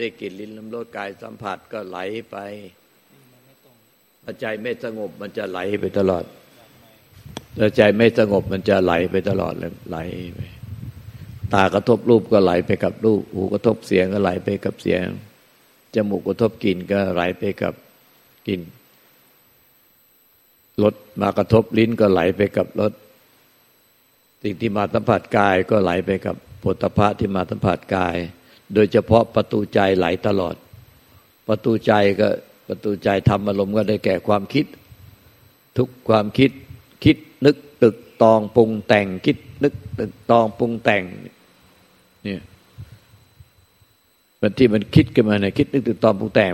ได้กลิ่นลิ้นลำรสกายสัมผัสก็ไหลไปใจไม่สงบมันจะไหลไปตลอดถ้าใจไม่สงบมันจะไหลไปตลอดเลยไหลไปตากระทบรูปก็ไหลไปกับรูป หูกระทบเสียงก็ไหลไปกับเสียง จมูกกระทบกลิ่นก็ไหลไปกับกลิ่น รสมากระทบลิ้นก็ไหลไปกับรส สิ่งที่มาสัมผัสกายก็ไหลไปกับผลพะที่มาสัมผัสกาย โดยเฉพาะประตูใจไหลตลอด ประตูใจก็ประตูใจทำอารมณ์ก็ได้แก่ความคิด ทุกความคิดคิดนึกตึกตองปรุงแต่งคิดนึกตึกตองปรุงแต่งเนี่ยมันที่มันคิดขึ้นมาเนี่ยคิดนึกตึกตองปรุงแต่ง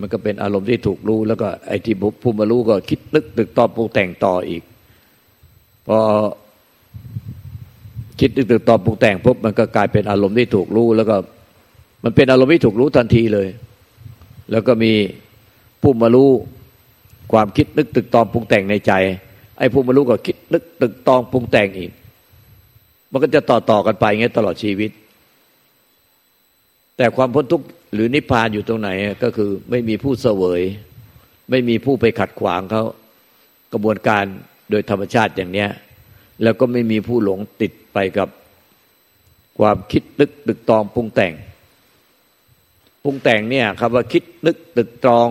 มันก็เป็นอารมณ์ที่ถูกรู้ แล้วก็ไอ้ที่ผู้มารู้ก็คิดนึกตึกตองปรุงแต่งต่ออีก พอคิดนึกตึกตองปรุงแต่งปุ๊บมันก็กลายเป็นอารมณ์ที่ถูกรู้ แล้วก็ มันเป็นอารมณ์ที่ถูกรู้ทันทีเลย แล้วก็มีผู้มารู้ความคิดนึกตึกตองปรุงแต่งในใจ ไอ้ผู้มารู้ก็คิดนึกตึกตองปรุงแต่งอีก มันก็จะต่อต่อกันไปงี้ตลอดชีวิต แต่ความพ้นทุกข์หรือนิพพานอยู่ตรงไหนก็คือไม่มีผู้เสวย ไม่มีผู้ไปขัดขวางเขากระบวนการโดยธรรมชาติอย่างเนี้ย แล้วก็ไม่มีผู้หลงติดไปกับความคิดนึกตึกตองปรุงแต่ง ปรุงแต่งเนี่ยคำว่าคิดนึกตึกตรอง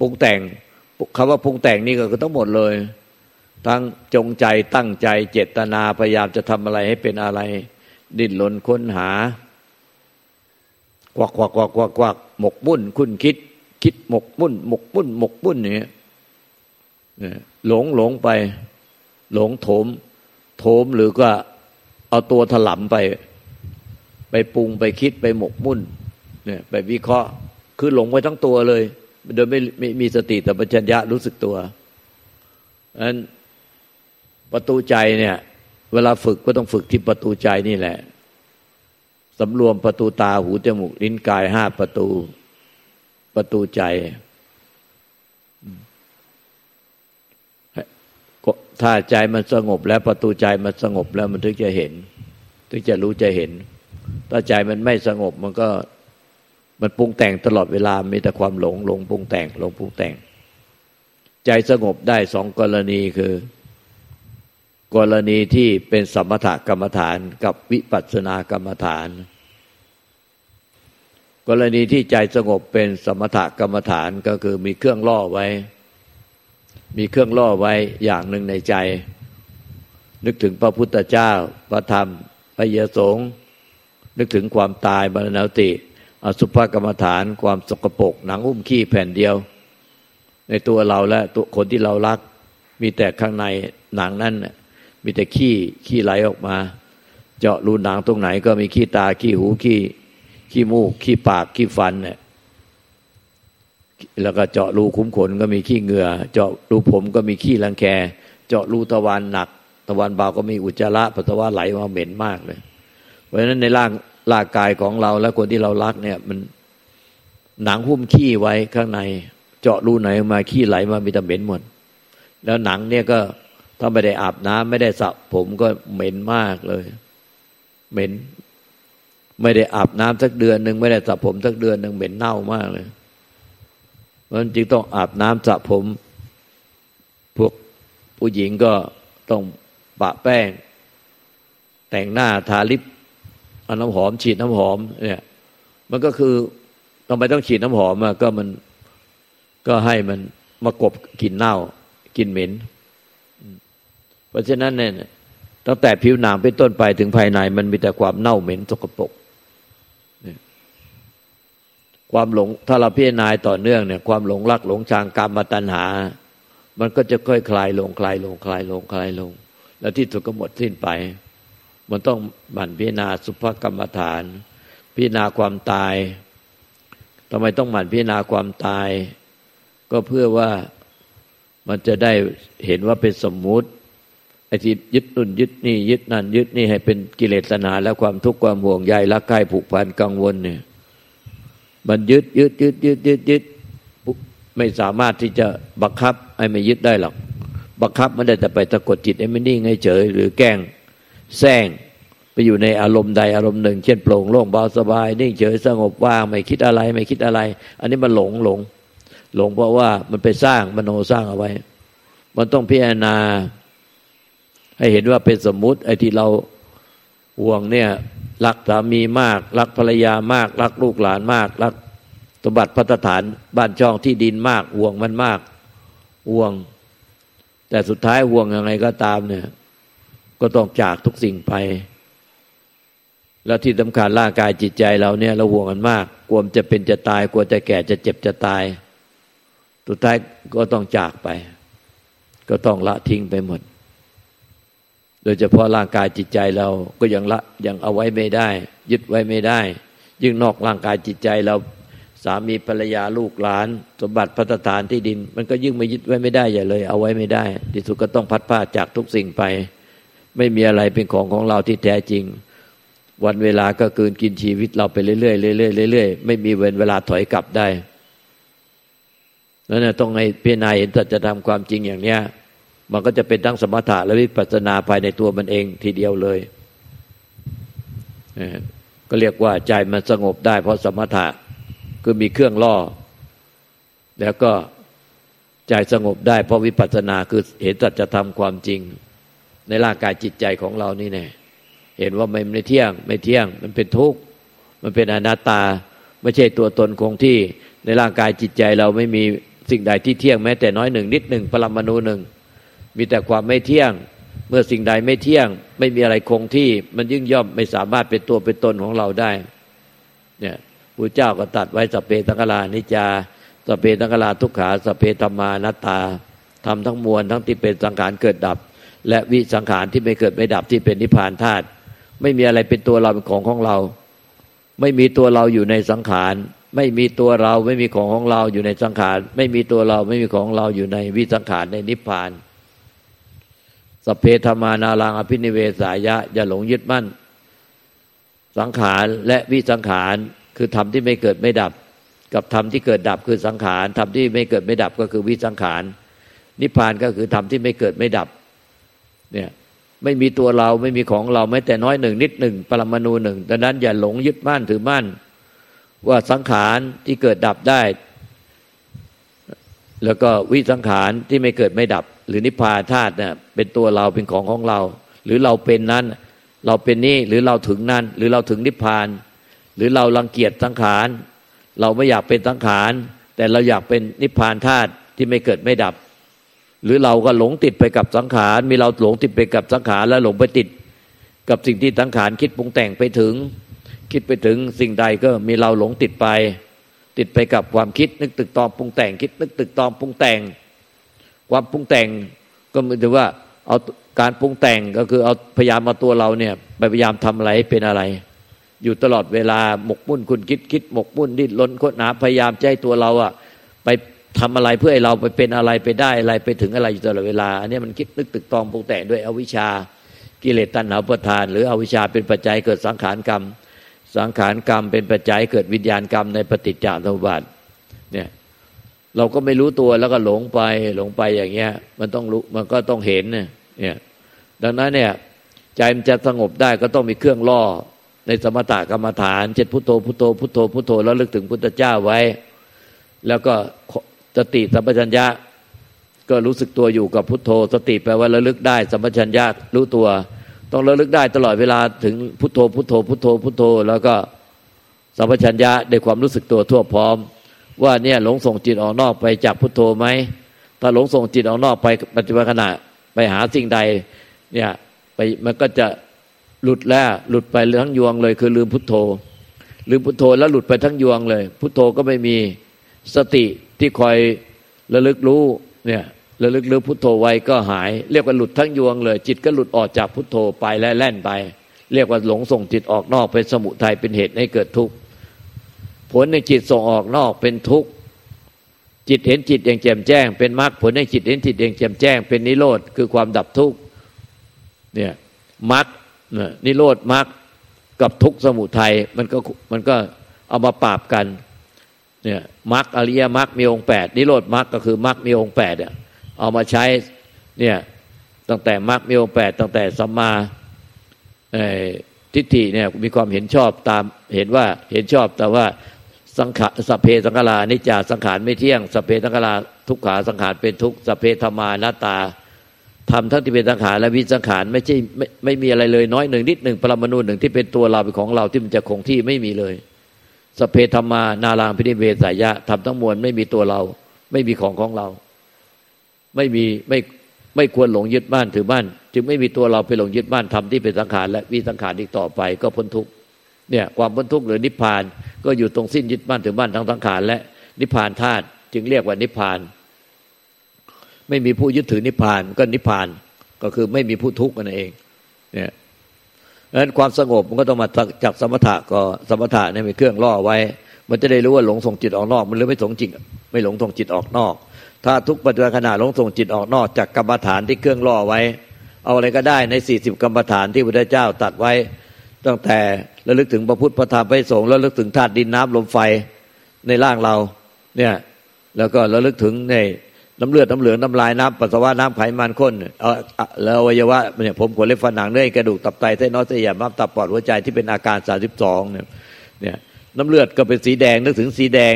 ปรุงแต่งคำว่าปรุงแต่งนี่ก็คือทั้งหมดเลย ทั้งจงใจตั้งใจเจตนาพยายามจะทำอะไรให้เป็นอะไร ดิ้นรนค้นหากวักกวักกวักกวักกวักหมกมุ่นคุณคิด คิดหมกมุ่น หมกมุ่น หมกมุ่นเงี้ยหลงหลงไป หลงโถม โถมหรือก็เอาตัวถลำไป ไปปรุงไปคิดไปหมกมุ่น เนี่ยไปวิเคราะห์คือหลงไปทั้งตัวเลย โดยไม่ไม่มีสติแต่ปัญญารู้สึกตัวนั้นประตูใจเนี่ย เวลาฝึกก็ต้องฝึกที่ประตูใจนี่แหละสำรวมประตูตาหูจมูกลิ้นกายห้าประตู ประตูใจ ถ้าใจมันสงบแล้วประตูใจมันสงบแล้วมันถึงจะเห็น ถึงจะรู้จะเห็น ถ้าใจมันไม่สงบมันก็ มันปรุงแต่งตลอดเวลามีแต่ความหลงหลงปรุงแต่งหลงปรุงแต่ง ใจสงบได้สองกรณีคือ กรณีที่เป็นสมถกรรมฐานกับวิปัสสนากรรมฐาน กรณีที่ใจสงบเป็นสมถกรรมฐานก็คือมีเครื่องล่อไว้ มีเครื่องล่อไว้อย่างหนึ่งในใจ นึกถึงพระพุทธเจ้าพระธรรมพระเยสงนึกถึงความตายบรรณาติ อสุภกรรมฐานความสกปรกหนังหุ้มขี้แผ่นเดียว ในตัวเราและตัวคนที่เรารัก มีแต่ข้างในหนังนั้นมีแต่ขี้ขี้ไหลออกมา เจาะรูหนังตรงไหนก็มีขี้ตาขี้หูขี้ขี้มูกขี้ปากขี้ฟันเนี่ยแล้วก็เจาะรูคุ้มขนก็มีขี้เหงื่อ เจาะรูผมก็มีขี้รังแค เจาะรูตะวันหนัก ตะวันเบาก็มีอุจจาระปัสสาวะไหลมาเหม็นมากเลย เพราะฉะนั้นในร่าง ร่างกายของเราและคนที่เรารักเนี่ย มันหนังหุ้มขี้ไว้ข้างใน เจาะรูไหนมาขี้ไหลมามีแต่เหม็นหมดแล้วหนังเนี่ยก็ถ้าไม่ได้อาบน้ำไม่ได้สระผมก็เหม็นมากเลย เหม็น ไม่ได้อาบน้ำสักเดือนหนึ่งไม่ได้สระผมสักเดือนหนึ่งเหม็นเน่ามากเลยเพราะฉะนั้นจึงต้องอาบน้ำสระผม พวกผู้หญิงก็ต้องปะแป้ง แต่งหน้าทาลิป เอาน้ำหอม ฉีดน้ำหอม เนี่ย มันก็คือทำไมต้องฉีดน้ำหอมมาก็มันก็ให้มันมากบกลิ่นเน่ากลิ่นเหม็น เพราะฉะนั้นเนี่ยตั้งแต่ผิวหนังเป็นต้นไปถึงภายใน มันมีแต่ความเน่าเหม็นสกปรกความหลงถ้าเราพิจารณาต่อเนื่องเนี่ย ความหลงรักหลงชังกรรมมาตัณหา มันก็จะค่อยคลายลงคลายลงคลายลงคลายลง แล้วที่สุดก็หมดสิ้นไป มันต้องบั่นพิจารณาสุภกรรมฐาน พิจารณาความตายทำไมต้องหมั่นพิจารณาความตาย ก็เพื่อว่ามันจะได้เห็นว่าเป็นสมมุติไอ้ที่ยึดนุ่นยึดนี่ยึดนั่นยึดนี่ให้เป็นกิเลสนาแล้วความทุกข์ความห่วงใยรักใคร่ผูกพันกังวลเนี่ย มันยึดยึดยึดยึดยึดยึดไม่สามารถที่จะบังคับไอ้ไม่ยึดได้หรอกบังคับมันได้แต่ไปตะกดจิตไอ้ไม่นิ่งให้เฉย หรือแกล้ง แซงไปอยู่ในอารมณ์ใดอารมณ์หนึ่ง เช่นโปร่งโล่งเบาสบายนิ่งเฉยสงบว่างไม่คิดอะไรไม่คิดอะไร อันนี้มันหลงหลง หลงเพราะว่ามันไปสร้างมโนสร้างเอาไว้ มันต้องพิจารณา ให้เห็นว่าเป็นสมมุติไอ้ที่เราห่วงเนี่ยรักสามีมาก รักภรรยามาก รักลูกหลานมาก รักสมบัติพัฒฐานบ้านช่องที่ดินมากห่วงมันมากห่วง แต่สุดท้ายห่วงยังไงก็ตามเนี่ย ก็ต้องจากทุกสิ่งไป แล้วที่สำคัญร่างกายจิตใจเราเนี่ยเราห่วงกันมาก กลัวจะเป็นจะตาย กลัวจะแก่จะเจ็บจะตาย สุดท้ายก็ต้องจากไป ก็ต้องละทิ้งไปหมด โดยเฉพาะร่างกายจิตใจเราก็ยังละยังเอาไว้ไม่ได้ ยึดไว้ไม่ได้ ยิ่งนอกร่างกายจิตใจเราสามีภรรยาลูกหลาน สมบัติพัฒฐานที่ดิน มันก็ยิ่งไม่ยึดไว้ไม่ได้อย่เลย เอาไว้ไม่ได้ ที่สุดก็ต้องพัดผ้าจากทุกสิ่งไป ไม่มีอะไรเป็นของของเราที่แท้จริง วันเวลาก็เกินกินชีวิตเราไปเรื่อยๆเรื่อยๆเรื่อยๆไม่มีเวลเวลาถอยกลับได้นั่นต้องให้พิจารณาเห็นจะทำความจริงอย่างเนี้ย มันก็จะเป็นทั้งสมถะและวิปัสสนาภายในตัวมันเองทีเดียวเลยก็เรียกว่าใจมันสงบได้ เพราะสมถะคือมีเครื่องล่อ แล้วก็ใจสงบได้เพราะวิปัสสนาคือเห็นสัจธรรมความจริง ในร่างกายจิตใจของเรานี่แน่เห็นว่ามันไม่เที่ยง ไม่เที่ยง มันเป็นทุกข์มันเป็นอนัตตา ไม่ใช่ตัวตนคงที่ในร่างกายจิตใจเราไม่มีสิ่งใดที่เที่ยงแม้แต่น้อยหนึ่งนิดหนึ่งปรมาณูหนึ่งมีแต่ความไม่เที่ยง เมื่อสิ่งใดไม่เที่ยง ไม่มีอะไรคงที่ มันยิ่งย่อมไม่สามารถเป็นตัวเป็นตนของเราได้ เนี่ยพระเจ้าก็ตัดไว้สเปตังกลานิจาสเปตังกลาทุกขาสเปธรรมานัตตาทำทั้งมวลทั้งที่เป็นสังขารเกิดดับ และวิสังขารที่ไม่เกิดไม่ดับที่เป็นนิพพานธาตุไม่มีอะไรเป็นตัวเราเป็นของของเรา ไม่มีตัวเราอยู่ในสังขาร ไม่มีตัวเราไม่มีของของเราอยู่ในสังขาร ไม่มีตัวเราไม่มีของเราอยู่ในวิสังขารในนิพพานสเพธมานารังอภินิเวสายะ อย่าหลงยึดมั่น สังขารและวิสังขารคือธรรมที่ไม่เกิดไม่ดับ กับธรรมที่เกิดดับคือสังขารธรรมที่ไม่เกิดไม่ดับก็คือวิสังขาร นิพพานก็คือธรรมที่ไม่เกิดไม่ดับ เนี่ยไม่มีตัวเราไม่มีของเราแม้แต่น้อยหนึ่งนิดหนึ่งปรมาณูหนึ่งดังนั้นอย่าหลงยึดมั่นถือมั่น ว่าสังขารที่เกิดดับได้ แล้วก็วิสังขารที่ไม่เกิดไม่ดับ หรือนิพพานธาตุเนี่ยเป็นตัวเราเป็นของของเรา หรือเราเป็นนั้น เราเป็นนี่หรือเราถึงนั้น หรือเราถึงนิพพาน หรือเรารังเกียจสังขาร เราไม่อยากเป็นสังขาร แต่เราอยากเป็นนิพพานธาตุที่ไม่เกิดไม่ดับ หรือเราก็หลงติดไปกับสังขาร มีเราหลงติดไปกับสังขารแล้วหลงไปติดกับสิ่งที่สังขารคิดปรุงแต่งไปถึง คิดไปถึงสิ่งใดก็มีเราหลงติดไป ติดไปกับความคิดนึกตึกตอมปรุงแต่ง คิดนึกตึกตอมปรุงแต่ง ความปรุงแต่งก็หมายถึงว่าเอาการปรุงแต่งก็คือเอาพยายามมาตัวเราเนี่ยไปพยายามทำอะไรเป็นอะไร อยู่ตลอดเวลาหมกมุ่นคุณคิดคิดหมกมุ่นดิ้นรนค้นหาพยายามใจตัวเราอะไป ทำอะไรเพื่อให้เราไปเป็นอะไรไปได้อะไรไปถึงอะไรอยู่ตลอดเวลา อันนี้มันคิดนึกตึกตองปรุงแต่งด้วยอวิชชากิเลสตัณหาประทาน หรืออวิชชาเป็นปัจจัยเกิดสังขารกรรม สังขารกรรมเป็นปัจจัยเกิดวิญญาณกรรมในปฏิจจสมุปบาทเนี่ยเราก็ไม่รู้ตัวแล้วก็หลงไปหลงไปอย่างเงี้ย มันต้องรู้มันก็ต้องเห็นเนี่ยดังนั้นเนี่ยใจมันจะสงบได้ก็ต้องมีเครื่องล่อในสมถะกรรมฐานเจ็ดพุทโธพุทโธพุทโธพุทโธแล้วลึกถึงพุทธเจ้าไว้ แล้วก็ สติสัมปชัญญะ ก็รู้สึกตัวอยู่กับพุทโธ สติแปลว่าระลึกได้ สัมปชัญญะรู้ตัว ต้องระลึกได้ตลอดเวลาถึงพุทโธ พุทโธ พุทโธ พุทโธ แล้วก็สัมปชัญญะในความรู้สึกตัวทั่วพร้อม ว่าเนี่ยหลงส่งจิตออกนอกไปจากพุทโธไหมถ้าหลงส่งจิตออกนอกไปปัจจุบันขณะไปหาสิ่งใดเนี่ยไปมันก็จะหลุดแล้วหลุดไปทั้งยวงเลย คือลืมพุทโธ ลืมพุทโธแล้วหลุดไปทั้งยวงเลย พุทโธก็ไม่มีสติ ที่คอยระลึกรู้เนี่ยระลึกรู้พุทโธไว้ก็หาย เรียกว่าหลุดทั้งยวงเลย จิตก็หลุดออกจากพุทโธไปและแล่นไป เรียกว่าหลงส่งจิตออกนอกเป็นสมุทัยเป็นเหตุให้เกิดทุกข์ผลในจิตส่งออกนอกเป็นทุกข์จิตเห็นจิตอย่างแจ่มแจ้ง เป็นมรรคผลในจิตเห็นจิตอย่างแจ่มแจ้ง เป็นนิโรธคือความดับทุกข์เนี่ยมรรคนิโรธมรรคกับทุกข์สมุทัยมันก็มันก็เอามาปราบกัน เนี่ยมรรคอริยมรรคมีองค์แปดนิโรธมรรคก็คือมรรคมีองค์แปดเนี่ยเอามาใช้เนี่ยตั้งแต่มรรคมีองค์แปดตั้งแต่สัมมาทิฏฐิเนี่ยมีความเห็นชอบตามเห็นว่าเห็นชอบแต่ว่าสังขารสเพสังขารานิจาสังขารไม่เที่ยงสเพสังขาราทุกขาสังขารเป็นทุกสเพธรรมานาตาทำทั้งที่เป็นสังขารและวิสังขารไม่ใช่ไม่ไม่มีอะไรเลยน้อยหนึ่งนิดหนึ่งปรมาณูหนึ่งที่เป็นตัวเราเป็นของเราที่มันจะคงที่ไม่มีเลย สเพธรรมา นาลางพินิเวสายะทำทั้งมวลไม่มีตัวเรา ไม่มีของของเรา ไม่มีไม่ไม่ควรหลงยึดบ้านถือบ้าน จึงไม่มีตัวเราไปหลงยึดบ้านทำที่เป็นสังขารและวิสังขารอีกต่อไปก็พ้นทุกเนี่ยความพ้นทุกข์หรือนิพพานก็อยู่ตรงสิ้นยึดบ้านถือบ้านทั้งสังขารและนิพพานธาตุจึงเรียกว่านิพพาน ไม่มีผู้ยึดถือนิพพานก็นิพพานก็คือไม่มีผู้ทุกข์นั่นเองเนี่ย ดังนั้นความสงบมันก็ต้องมาจากสมถะก็สมถะเนี่ยมีเครื่องล่อไว้ มันจะได้รู้ว่าหลงส่งจิตออกนอก มันหรือไม่ส่งจิตไม่หลงส่งจิตออกนอก ถ้าทุกปัจจุบันขณะหลงส่งจิตออกนอก จากกรรมฐานที่เครื่องล่อไว้ เอาอะไรก็ได้ในสี่สิบกรรมฐานที่พระเจ้าตัดไว้ ตั้งแต่ระลึกถึงพระพุทธพระธรรมพระสงฆ์ระลึกถึงธาตุดินน้ำลมไฟในร่างเราเนี่ยแล้วก็ระลึกถึงใน น้ำเลือดน้ำเหลืองน้ำลายน้ำปัสสาวะน้ำไขมันข้นเอาแล้วอวัยวะเนี่ยผมขนเล็บฟันหนังเนื้อกระดูกตับไตเส้นน้อยเส้นใหญ่ม้ามตับปอดหัวใจที่เป็นอาการสาสิบสองเนี่ยเนี่ยน้ำเลือดก็เป็นสีแดงนึกถึงสีแดง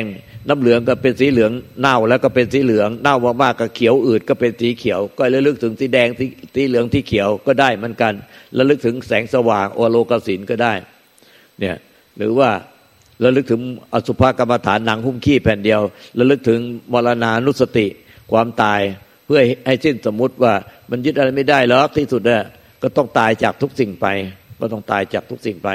น้ำเหลืองก็เป็นสีเหลืองเน่าแล้วก็เป็นสีเหลืองเน่ามากๆก็เขียวอืดก็เป็นสีเขียว ก็ระลึกถึงสีแดงสีเหลืองที่เขียวก็ได้เหมือนกันระลึกถึงแสงสว่างโอโลกสินก็ได้เนี่ยหรือว่าระลึกถึงอสุภกรรมฐานหนังหุ้มขี้แผ่นเดียวระลึกถึงมรณานุสติ ความตายเพื่อให้สิ้นสมมุติว่ามันยึดอะไรไม่ได้หรอกที่สุดเนี่ยก็ต้องตายจากทุกสิ่งไป ก็ต้องตายจากทุกสิ่งไป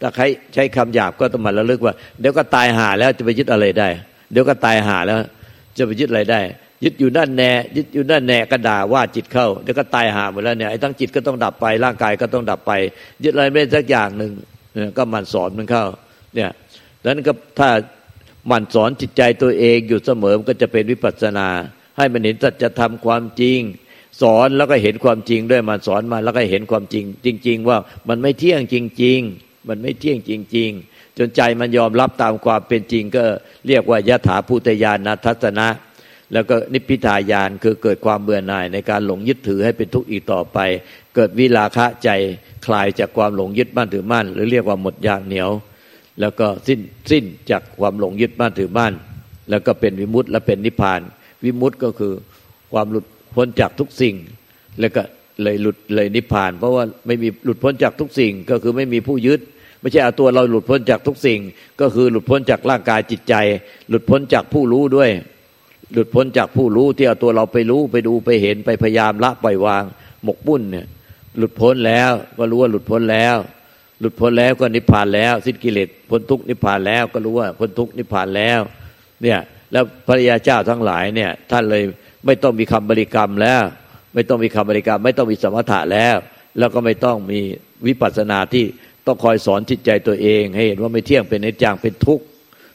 ถ้าใครใช้คำหยาบก็ต้องมาระลึกว่า เดี๋ยวก็ตายหาแล้วจะไปยึดอะไรได้ เดี๋ยวก็ตายหาแล้ว จะไปยึดอะไรได้ ยึดอยู่นั่นแน่ยึดอยู่นั่นแน่ก็ด่าว่าจิตเข้าเดี๋ยวก็ตายหาหมดแล้วเนี่ยไอ้ทั้งจิตก็ต้องดับไปร่างกายก็ต้องดับไป ยึดอะไรไม่สักอย่างหนึ่งก็มันสอนมันเข้า เนี่ยนั้นก็ถ้ามันสอนจิตใจตัวเองอยู่เสมอมันก็จะเป็นวิปัสสนา ให้มันเห็นสัจธรรมความจริง สอนแล้วก็เห็นความจริงด้วยมันสอนมาแล้วก็เห็นความจริง จริง ๆ ว่ามันไม่เที่ยงจริง ๆ มันไม่เที่ยงจริง ๆ จนใจมันยอมรับตามความเป็นจริง ก็เรียกว่ายถาภูตยานนัทัศนะ แล้วก็นิพพิทายานคือเกิดความเบื่อหน่ายในการหลงยึดถือให้เป็นทุกข์อีกต่อไป เกิดวิลาคะใจคลายจากความหลงยึดมั่นถือมั่น หรือเรียกว่าหมดยางเหนียว แล้วก็สิ้นสิ้นจากความหลงยึดมั่นถือมั่นแล้วก็เป็นวิมุตติและเป็นนิพพาน วิมุตต์ก็คือความหลุดพ้นจากทุกสิ่ง แล้วก็เลยหลุดเลยนิพพาน เพราะว่าไม่มีหลุดพ้นจากทุกสิ่ง ก็คือไม่มีผู้ยึด ไม่ใช่เอาตัวเราหลุดพ้นจากทุกสิ่ง ก็คือหลุดพ้นจากร่างกายจิตใจ หลุดพ้นจากผู้รู้ด้วย หลุดพ้นจากผู้รู้ที่เอาตัวเราไปรู้ไปดูไปเห็นไปพยายามละปล่อยวาง หมกบุ่นเนี่ยหลุดพ้นแล้วก็รู้ว่าหลุดพ้นแล้ว หลุดพ้นแล้วก็นิพพานแล้ว สิ้นกิเลสพ้นทุกนิพพานแล้วก็รู้ว่าพ้นทุกนิพพานแล้ว เนี่ย แล้วพระยาเจ้าทั้งหลายเนี่ย ท่านเลยไม่ต้องมีคำบริกรรมแล้ว ไม่ต้องมีคำบริกรรม ไม่ต้องมีสมถะแล้ว แล้วก็ไม่ต้องมีวิปัสสนาที่ต้องคอยสอนจิตใจตัวเองให้เห็นว่าไม่เที่ยงเป็นนิจจังเป็นทุกข์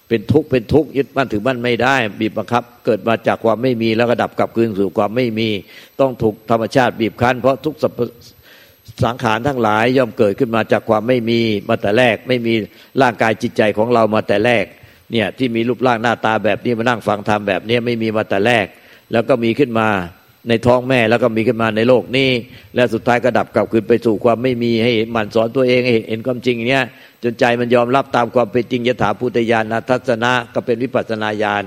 เป็นทุกข์เป็นทุกข์ยึดมั่นถือมั่นไม่ได้ บีบบังคับ เกิดมาจากความไม่มีแล้วก็ดับกลับคืนสู่ความไม่มี ต้องถูกธรรมชาติบีบคั้น เพราะทุกสังขารทั้งหลายย่อมเกิดขึ้นมาจากความไม่มีมาแต่แรก ไม่มีร่างกายจิตใจของเรามาแต่แรก เนี่ยที่มีรูปร่างหน้าตาแบบนี้มานั่งฟังธรรมแบบนี้ไม่มีมาแต่แรก แล้วก็มีขึ้นมาในท้องแม่แล้วก็มีขึ้นมาในโลกนี้ และสุดท้ายก็ดับกลับคืนไปสู่ความไม่มีให้มันสอนตัวเองให้เห็นความจริงเนี้ยจนใจมันยอมรับตามความเป็นจริงยถาพุทธญาณทัศนะก็เป็นวิปัสนาญาณ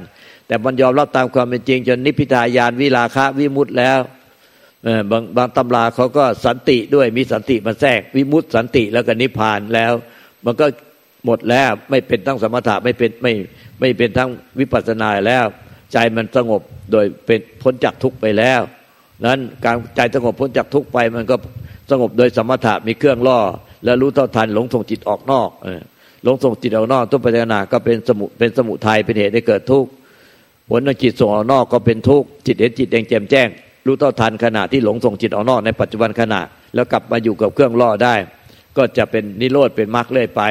แต่มันยอมรับตามความเป็นจริง จนนิพพิทายานวิลาคะวิมุตต์แล้วบางบางตำราเขาก็สันติด้วยมีสันติมาแทรกวิมุตสันติแล้วก็นิพพานแล้ว มันก็ หมดแล้วไม่เป็นทั้งสมถะไม่เป็นไม่ไม่เป็นทั้งวิปัสสนาแล้ว ใจมันสงบโดยเป็นพ้นจากทุกไปแล้วนั้นการใจสงบพ้นจากทุกไปมันก็สงบโดยสมถะมีเครื่องล่อ แล้วรู้เท่าทันหลงส่งจิตออกนอกหลงส่งจิตออกนอกทุกปัจจนาก็เป็นสมุเป็นสมุทัยเป็นเหตุให้เกิดทุกข์ผลจิตส่งออกนอกก็เป็นทุกข์จิตเห็นจิตแดงแจ่มแจ้ง รู้เท่าทันขณะที่หลงส่งจิตออกนอกในปัจจุบันขณะ แล้วกลับมาอยู่กับเครื่องล่อได้ ก็จะเป็นนิโรธเป็นมรรคเลื่อยไป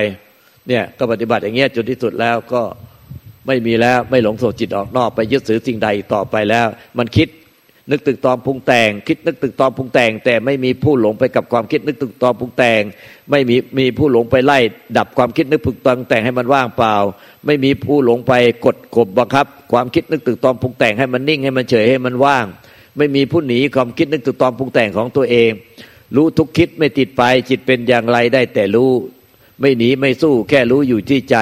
เนี่ยก็ปฏิบัติอย่างเงี้ยจนที่สุดแล้วก็ไม่มีแล้วไม่หลงโสจิตออกนอกไปยึดถือสิ่งใดต่อไปแล้ว มันคิดนึกตึกตอมพุงแต่ง คิดนึกตึกตอมพุงแต่ง แต่ไม่มีผู้หลงไปกับความคิดนึกตึกตอมพุงแต่ง ไม่มีมีผู้หลงไปไล่ ดับความคิดนึกตึกตอมแต่งให้มันว่างเปล่า ไม่มีผู้หลงไปกดกบบังคับ ความคิดนึกตึกตอมพุงแต่งให้มันนิ่งให้มันเฉยให้มันว่าง ไม่มีผู้หนีความคิดนึกตึกตอมพุงแต่งของตัวเอง รู้ทุกคิดไม่ติดไปจิตเป็นอย่างไรได้แต่รู้ ไม่หนีไม่สู้ แค่รู้อยู่ที่ใจ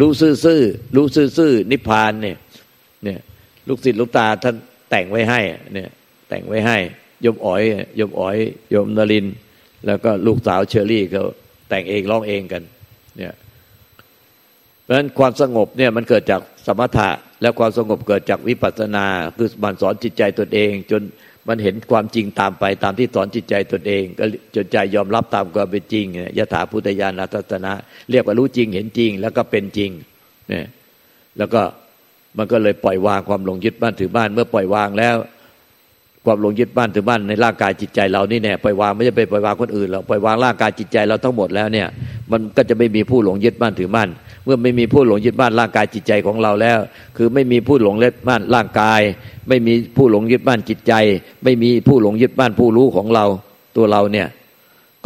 รู้ซื่อๆรู้ซื่อๆนิพพานเนี่ย เนี่ย ลูกศิษย์ลูกตาท่านแต่งไว้ให้ เนี่ย แต่งไว้ให้ยมอ๋อยยมอ๋อยยมนริน แล้วก็ลูกสาวเชอรี่เขาแต่งเองร้องเองกัน เนี่ยเพราะฉะนั้นความสงบเนี่ยมันเกิดจากสมถะ และความสงบเกิดจากวิปัสสนา คือมันสอนจิตใจตนเอง จน มันเห็นความจริงตามไปตามที่สอนจิตใจตนเอง ก็จนใจยอมรับตามความเป็นจริงยถาพุทธญาณทัศนะ เรียกว่ารู้จริงเห็นจริง แล้วก็เป็นจริงเนี่ยแล้วก็มันก็เลยปล่อยวางความหลงยึดบ้านถือบ้าน เมื่อปล่อยวางแล้ว ความหลงยึดบ้านถือบ้านในร่างกายจิตใจเรานี่แน่ปล่อยวางไม่ใช่ไปปล่อยวางคนอื่นเราปล่อยวางร่างกายจิตใจเราทั้งหมดแล้วเนี่ย มันก็จะไม่มีผู้หลงยึดบ้านถือบ้าน เมื่อไม่มีผู้หลงยึดบ้านร่างกายจิตใจของเราแล้ว คือไม่มีผู้หลงยึดบ้านร่างกาย ไม่มีผู้หลงยึดบ้านจิตใจ ไม่มีผู้หลงยึดบ้านผู้รู้ของเราตัวเราเนี่ย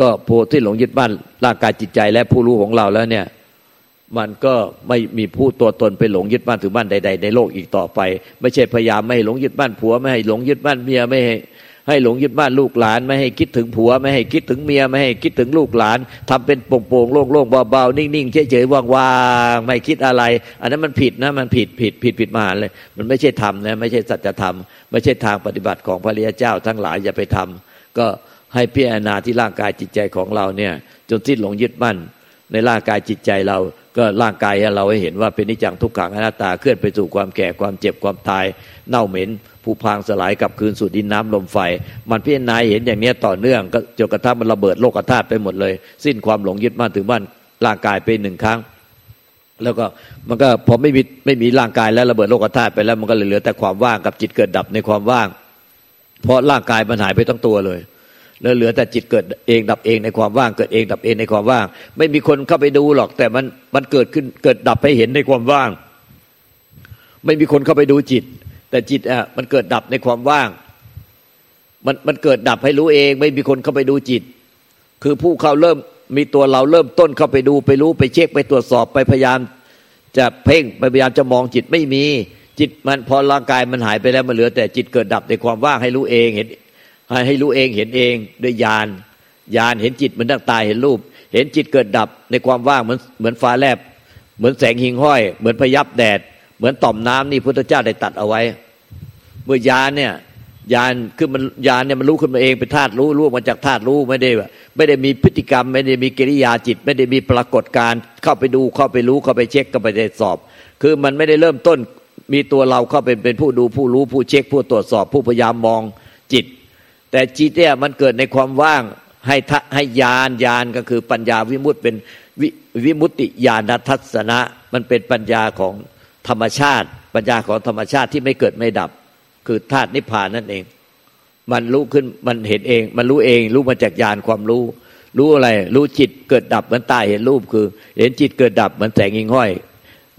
ก็โพที่หลงยึดบ้านร่างกายจิตใจและผู้รู้ของเราแล้วเนี่ย มันก็ไม่มีผู้ตัวตนไปหลงยึดบ้านถือบ้านใด ๆ ในโลกอีกต่อไป ไม่ใช่พยายามไม่หลงยึดบ้านผัวไม่ให้หลงยึดบ้านเมียไม่ให้ ให้หลงยึดบ้านลูกหลาน ไม่ให้คิดถึงผัว ไม่ให้คิดถึงเมีย ไม่ให้คิดถึงลูกหลานทำเป็นโปร่งๆโล่งๆเบาๆนิ่งๆเฉยๆว่างๆไม่คิดอะไร อันนั้นมันผิดนะมันผิดผิดผิดผิดมาเลย มันไม่ใช่ธรรมนะไม่ใช่สัจธรรม ไม่ใช่ทางปฏิบัติของพระริยเจ้าทั้งหลายอย่าไปทำก็ให้พิจารณาที่ร่างกายจิตใจของเราเนี่ยจนที่หลงยึดมั่น ในร่างกายจิตใจเราก็ร่างกายเราให้เห็นว่าเป็นนิจังทุกขังอนัตตาเคลื่อนไปสู่ความแก่ความเจ็บความตาย เน่าเหม็นผุพังสลายกับคืนสู่ดินน้ำลมไฟ มันพิจารณาเห็นอย่างนี้ต่อเนื่องก็จนกระทั่งมันระเบิดโลกธาตุไปหมดเลย สิ้นความหลงยึดมั่นถือมั่นร่างกายไปหนึ่งครั้ง แล้วก็มันก็พอไม่มีไม่มีร่างกายแล้วระเบิดโลกธาตุไปแล้วมันก็เหลือแต่ความว่างกับจิตเกิดดับในความว่าง เพราะร่างกายมันหายไปทั้งตัวเลย แล้วเหลือแต่จิตเกิดเองดับเองในความว่าง เกิดเองดับเองในความว่าง ไม่มีคนเข้าไปดูหรอก แต่มันมันเกิดขึ้นเกิดดับให้เห็นในความว่าง ไม่มีคนเข้าไปดูจิต แต่จิตอะมันเกิดดับในความว่าง มันมันเกิดดับให้รู้เอง ไม่มีคนเข้าไปดูจิต คือผู้เข้าเริ่มมีตัวเราเริ่มต้นเข้าไปดูไปรู้ไปเช็คไปตรวจสอบไปพยายาม จะเพ่งไปพยายามจะมองจิตไม่มีจิตมันพอร่างกายมันหายไปแล้วมันเหลือ แต่จิตเกิดดับในความว่างให้รู้เองเห็น ให้รู้เองเห็นเองด้วยญาณญาณเห็นจิตเหมือนดังตายเห็นรูป เห็นจิตเกิดดับในความว่างเหมือนเหมือนฟ้าแลบ เหมือนแสงหิงห้อย เหมือนพยับแดด เหมือนต่อมน้ำนี่พุทธเจ้าได้ตัดเอาไว้ เมื่อยานเนี่ยยานคือมันยานเนี่ยมันรู้ขึ้นมาเองเป็นธาตุรู้รู้มาจากธาตุรู้ไม่ได้ไม่ได้มีพฤติกรรม ไม่ได้มีกิริยาจิต ไม่ได้มีปรากฏการเข้าไปดูเข้าไปรู้เข้าไปเช็คเข้าไปตรวจสอบ คือมันไม่ได้เริ่มต้นมีตัวเราเข้าไปเป็นผู้ดูผู้รู้ผู้เช็คผู้ตรวจสอบผู้พยายามมองจิต แต่จิตเนี่ยมันเกิดในความว่างให้ทให้ญาณญาณก็คือปัญญาวิมุตเป็นววิมุตติญาณทัศนะ มันเป็นปัญญาของธรรมชาติ ปัญญาของธรรมชาติที่ไม่เกิดไม่ดับ คือธาตุนิพพานนั่นเอง มันรู้ขึ้นมันเห็นเอง มันรู้เอง รู้มาจากญาณความรู้ รู้อะไร รู้จิตเกิดดับเหมือนตายเห็นรูปคือ เห็นจิตเกิดดับเหมือนแสงหิงห้อย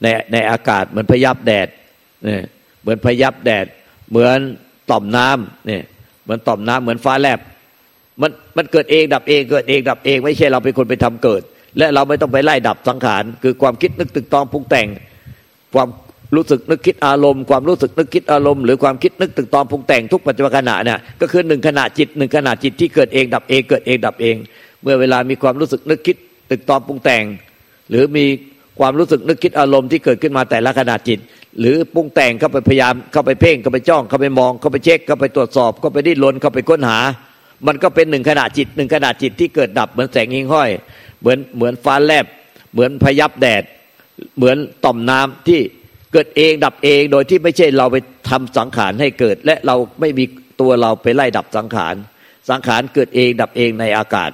ในในอากาศเหมือนพยับแดดเนี่ยเหมือนพยับแดด เหมือนต่อมน้ำเนี่ย เหมือนต่อมน้ำเหมือนฟ้าแลบมันมันเกิดเองดับเองเกิดเองดับเอง ไม่ใช่เราเป็นคนไปทำเกิด และเราไม่ต้องไปไล่ดับสังขารคือความคิดนึกตึกตองปรุงแต่ง ความรู้สึกนึกคิดอารมณ์ความรู้สึกนึกคิดอารมณ์หรือความคิดนึกตึกตองปรุงแต่งทุกปัจจุบันขณะเนี่ยก็คือหนึ่งขณะจิตหนึ่งขณะจิตที่เกิดเองดับเองเกิดเองดับเอง เมื่อเวลามีความรู้สึกนึกคิดตึกตองปรุงแต่ง หรือมีความรู้สึกนึกคิดอารมณ์ที่เกิดขึ้นมาแต่ละขณะจิต หรือปรุงแต่งเข้าไปพยายามเข้าไปเพ่งเข้าไปจ้องเข้าไปมองเข้าไปเช็คเข้าไปตรวจสอบเข้าไปดิ้นรนเข้าไปค้นหา มันก็เป็นหนึ่งขณะจิตหนึ่งขณะจิตที่เกิดดับเหมือนแสงหิงห้อย เหมือนเหมือนฟ้าแลบ เหมือนพยับแดด เหมือนต่อมน้ำที่เกิดเองดับเองโดยที่ไม่ใช่เราไปทำสังขารให้เกิด และเราไม่มีตัวเราไปไล่ดับสังขารสังขารเกิดเองดับเองในอากาศ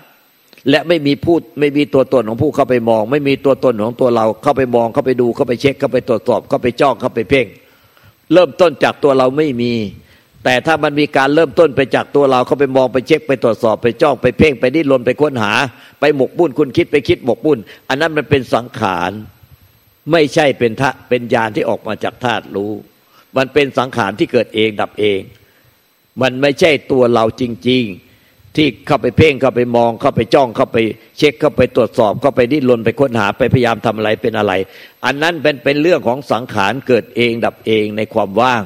และไม่มีพูดไม่มีตัวตนของผู้เข้าไปมอง ไม่มีตัวตนของตัวเราเข้าไปมองเข้าไปดูเข้าไปเช็คเข้าไปตรวจสอบเข้าไปจ้องเข้าไปเพ่ง เริ่มต้นจากตัวเราไม่มี แต่ถ้ามันมีการเริ่มต้นไปจากตัวเราเข้าไปมองไปเช็คไปตรวจสอบไปจ้องไปเพ่งไปดิ้นรนไปค้นหา ไปหมกบุญคุณคิดไปคิดหมกบุญอันนั้นมันเป็นสังขารไม่ใช่เป็นทะเป็นญาณที่ออกมาจากธาตุรู้ มันเป็นสังขารที่เกิดเองดับเอง มันไม่ใช่ตัวเราจริง ๆ ที่เข้าไปเพ่งเข้าไปมองเข้าไปจ้องเข้าไปเช็คเข้าไปตรวจสอบเข้าไปดิ้นรนไปค้นหาไปพยายามทำอะไรเป็นอะไร อันนั้นเป็นเป็นเรื่องของสังขารเกิดเองดับเองในความว่าง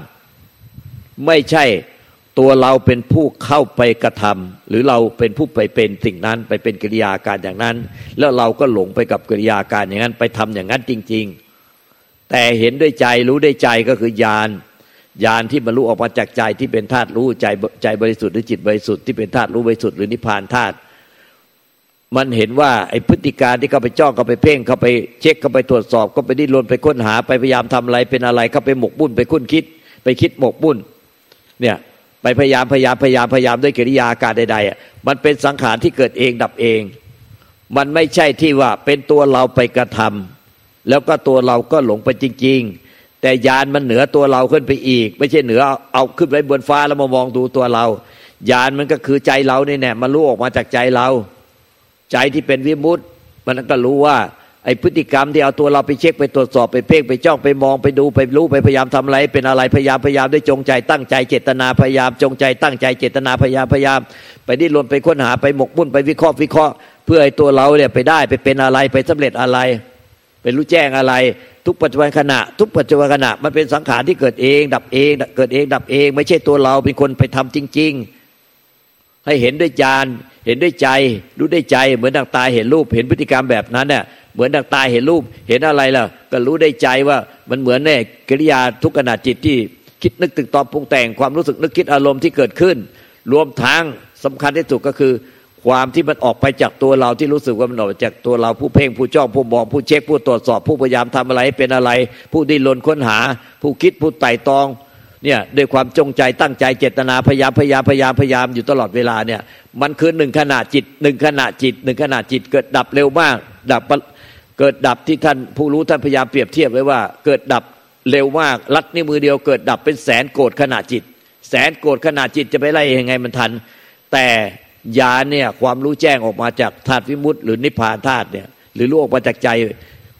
ไม่ใช่ตัวเราเป็นผู้เข้าไปกระทำหรือเราเป็นผู้ไปเป็นสิ่งนั้นไปเป็นกิริยาการอย่างนั้น แล้วเราก็หลงไปกับกิริยาการอย่างนั้นไปทำอย่างนั้นจริง ๆ แต่เห็นด้วยใจรู้ด้วยใจก็คือญาณ ญาณที่บรรลุออกมาจากใจที่เป็นธาตุรู้ใจใจบริสุทธิ์หรือจิตบริสุทธิ์ที่เป็นธาตุรู้บริสุทธิ์หรือนิพพานธาตุมันเห็นว่าไอ้พฤติการที่เขาไปจ้องเขาไปเพ่งเขาไปเช็คเขาไปตรวจสอบเขาไปดิ้นรนไปค้นหาไปพยายามทำอะไรเป็นอะไรเขาไปหมกบุ่นไปคุ้นคิด ไปคิดหมกบุ่นเนี่ยไปพยายามพยายามพยายามพยายามด้วยกิริยาการใดๆมันเป็นสังขารที่เกิดเองดับเอง มันไม่ใช่ที่ว่าเป็นตัวเราไปกระทำแล้วก็ตัวเราก็หลงไปจริง ๆ แต่ยานมันเหนือตัวเราขึ้นไปอีก ไม่ใช่เหนือเอาขึ้นไปบนฟ้าแล้วมามองดูตัวเรา ยานมันก็คือใจเราเนี่ยแน่มันรู้ออกมาจากใจเรา ใจที่เป็นวิมุตต์มันก็รู้ว่า ไอ้พฤติกรรมที่เอาตัวเราไปเช็คไปตรวจสอบไปเพ่งไปจ้องไปมองไปดูไปรู้ไปพยายามทำอะไรเป็นอะไรพยายามพยายามด้วยจงใจ ตั้งใจเจตนาพยายามจงใจ ตั้งใจเจตนาพยายามพยายาม ไปดิ้นรนไปค้นหาไปหมกมุ่นไปวิเคราะห์วิเคราะห์ เพื่อไอ้ตัวเราเนี่ยไปได้ไปเป็นอะไรไปสำเร็จอะไรเป็นรู้แจ้งอะไร ทุกปัจจุบันขณะ ทุกปัจจุบันขณะมันเป็นสังขารที่เกิดเอง ดับเอง เกิดเอง ดับเอง ไม่ใช่ตัวเราเป็นคนไปทำจริง ๆ ให้เห็นด้วยญาณเห็นด้วยใจรู้ได้ใจ เหมือนดังตาเห็นรูป เห็นพฤติกรรมแบบนั้นเนี่ยเหมือนดังตาเห็นรูป เห็นอะไรล่ะ ก็รู้ได้ใจว่ามันเหมือนเนี่ยกิริยาทุกขณะจิตที่คิดนึกตึกตอบปรุงแต่งความรู้สึกนึกคิดอารมณ์ที่เกิดขึ้น รวมทั้งสำคัญที่สุดก็คือ ความที่มันออกไปจากตัวเราที่รู้สึกว่ามันออกจากตัวเราผู้เพ่งผู้จ้องผู้มองผู้เช็คผู้ตรวจสอบผู้พยายามทำอะไรเป็นอะไร ผู้ดิ้นรนค้นหา ผู้คิดผู้ไต่ตองเนี่ยด้วยความจงใจตั้งใจเจตนาพยายามพยายามพยายามพยายามอยู่ตลอดเวลาเนี่ยมันคือหนึ่งขณะจิตหนึ่งขณะจิตหนึ่งขณะจิตเกิดดับเร็วมาก ดับเกิดดับที่ท่านผู้รู้ท่านพยายามเปรียบเทียบไว้ว่า เกิดดับเร็วมาก ลัดนิ้วมือเดียวเกิดดับเป็นแสนโกรธขณะจิต แสนโกรธขณะจิตจะไปไล่ยังไงมันทัน แต่ ยาเนี่ยความรู้แจ้งออกมาจากธาตุวิมุตต์หรือนิพพานธาตุเนี่ยหรือรู้ออกมาจากใจ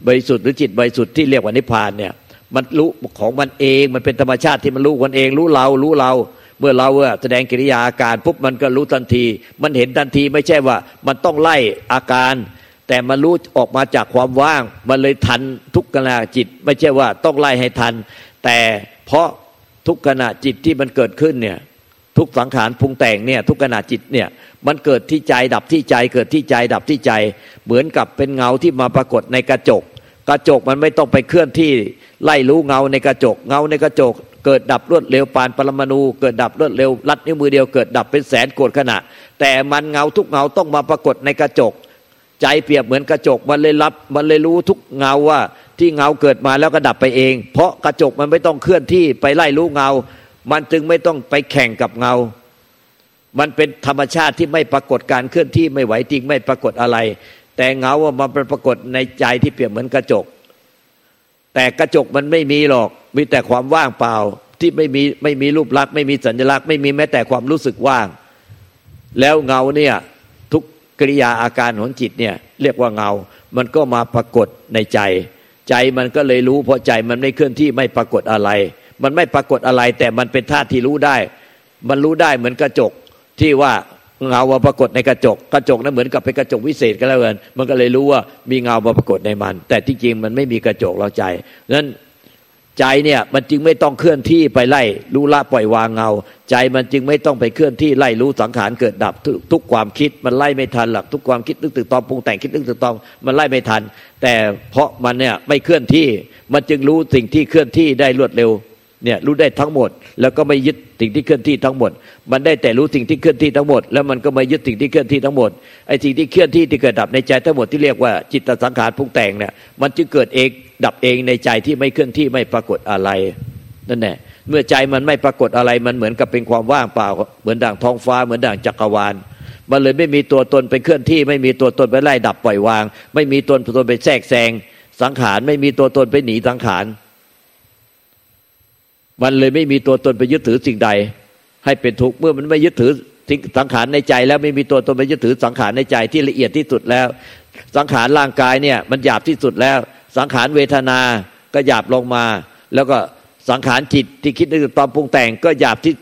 บริสุทธิ์หรือจิตบริสุทธิ์ที่เรียกว่านิพพานเนี่ยมันรู้ของมันเองมันเป็นธรรมชาติที่มันรู้มันเองรู้เรารู้เรา เมื่อเราแสดงกิริยาอาการปุ๊บมันก็รู้ทันที มันเห็นทันทีไม่ใช่ว่ามันต้องไล่อาการ แต่มันรู้ออกมาจากความว่าง มันเลยทันทุกขณะจิต ไม่ใช่ว่าต้องไล่ให้ทัน แต่เพราะทุกขณะจิตที่มันเกิดขึ้นเนี่ย ทุกสังขารพุงแต่งเนี่ยทุกขณะจิตเนี่ยมันเกิดที่ใจดับที่ใจเกิดที่ใจดับที่ใจ เหมือนกับเป็นเงาที่มาปรากฏในกระจก กระจกมันไม่ต้องไปเคลื่อนที่ไล่รู้เงาในกระจก เงาในกระจก เกิดดับรวดเร็วปานปรมาณูเกิดดับรวดเร็วลัดนิ้วมือเดียวเกิดดับเป็นแสนโกดขณะ แต่มันเงาทุกเงาต้องมาปรากฏในกระจก ใจเปรียบเหมือนกระจกมันเลยรับมันเลยรู้ทุกเงาว่าที่เงาเกิดมาแล้วก็ดับไปเอง เพราะกระจกมันไม่ต้องเคลื่อนที่ไปไล่รู้เงา มันจึงไม่ต้องไปแข่งกับเงา มันเป็นธรรมชาติที่ไม่ปรากฏการเคลื่อนที่ไม่ไหวจริงไม่ปรากฏอะไร แต่เงาว่ามันปรากฏในใจที่เปรียบเหมือนกระจก แต่กระจกมันไม่มีหรอก มีแต่ความว่างเปล่าที่ไม่มีไม่มีรูปลักษณ์ไม่มีสัญลักษณ์ไม่มีแม้แต่ความรู้สึกว่าง แล้วเงาเนี่ยทุกกิริยาอาการของจิตเนี่ยเรียกว่าเงา มันก็มาปรากฏในใจ ใจมันก็เลยรู้เพราะใจมันไม่เคลื่อนที่ไม่ปรากฏอะไร มันไม่ปรากฏอะไร แต่มันเป็นธาตุที่รู้ได้ มันรู้ได้เหมือนกระจกที่ว่าเงามาปรากฏในกระจก กระจกนั้นเหมือนกับเป็นกระจกวิเศษก็แล้วกันมันก็เลยรู้ว่ามีเงามาปรากฏในมัน แต่ที่จริงมันไม่มีกระจกเราใจนั้นใจเนี่ยมันจึงไม่ต้องเคลื่อนที่ไปไล่รู้ละปล่อยวางเงา ใจมันจึงไม่ต้องไปเคลื่อนที่ไล่รู้สังขารเกิดดับทุกทุกความคิดมันไล่ไม่ทันหลักทุกความคิดนึกตึกตองปรุงแต่งคิดนึกตึกตองมันไล่ไม่ทัน แต่เพราะมันเนี่ยไม่เคลื่อนที่มันจึงรู้สิ่งที่เคลื่อนที่ได้รวดเร็ว เนี่ยรู้ได้ทั้งหมด แล้วก็ไม่ยึดสิ่งที่เคลื่อนที่ทั้งหมด มันได้แต่รู้สิ่งที่เคลื่อนที่ทั้งหมด แล้วมันก็ไม่ยึดสิ่งที่เคลื่อนที่ทั้งหมดไอ้สิ่งที่เคลื่อนที่ที่เกิดดับในใจทั้งหมดที่เรียกว่าจิตสังขารพุงแต่งเนี่ยมันจึงเกิดเองดับเองในใจที่ไม่เคลื่อนที่ไม่ปรากฏอะไรนั่นแหละเมื่อใจมันไม่ปรากฏอะไรมันเหมือนกับเป็นความว่างเปล่า เหมือนด่างท้องฟ้าเหมือนด่างจักรวาลมันเลยไม่มีตัวตนเป็นเคลื่อนที่ ไม่มีตัวตนไปไล่ดับปล่อยวาง ไม่มีตัวตนไปแทรกแซงสังขารไม่มีตัวตนไปหนีสังขาร มันเลยไม่มีตัวตนไปยึดถือสิ่งใด ให้เป็นทุกข์เมื่อมันไม่ยึดถือสิ่งสังขารในใจ แล้วไม่มีตัวตนไปยึดถือสังขารในใจที่ละเอียดที่สุดแล้ว สังขารร่างกายเนี่ยมันหยาบที่สุดแล้ว สังขารเวทนาก็หยาบลงมา แล้วก็สังขารจิตที่คิดนึกตอนปรุงแต่งก็หยาบที่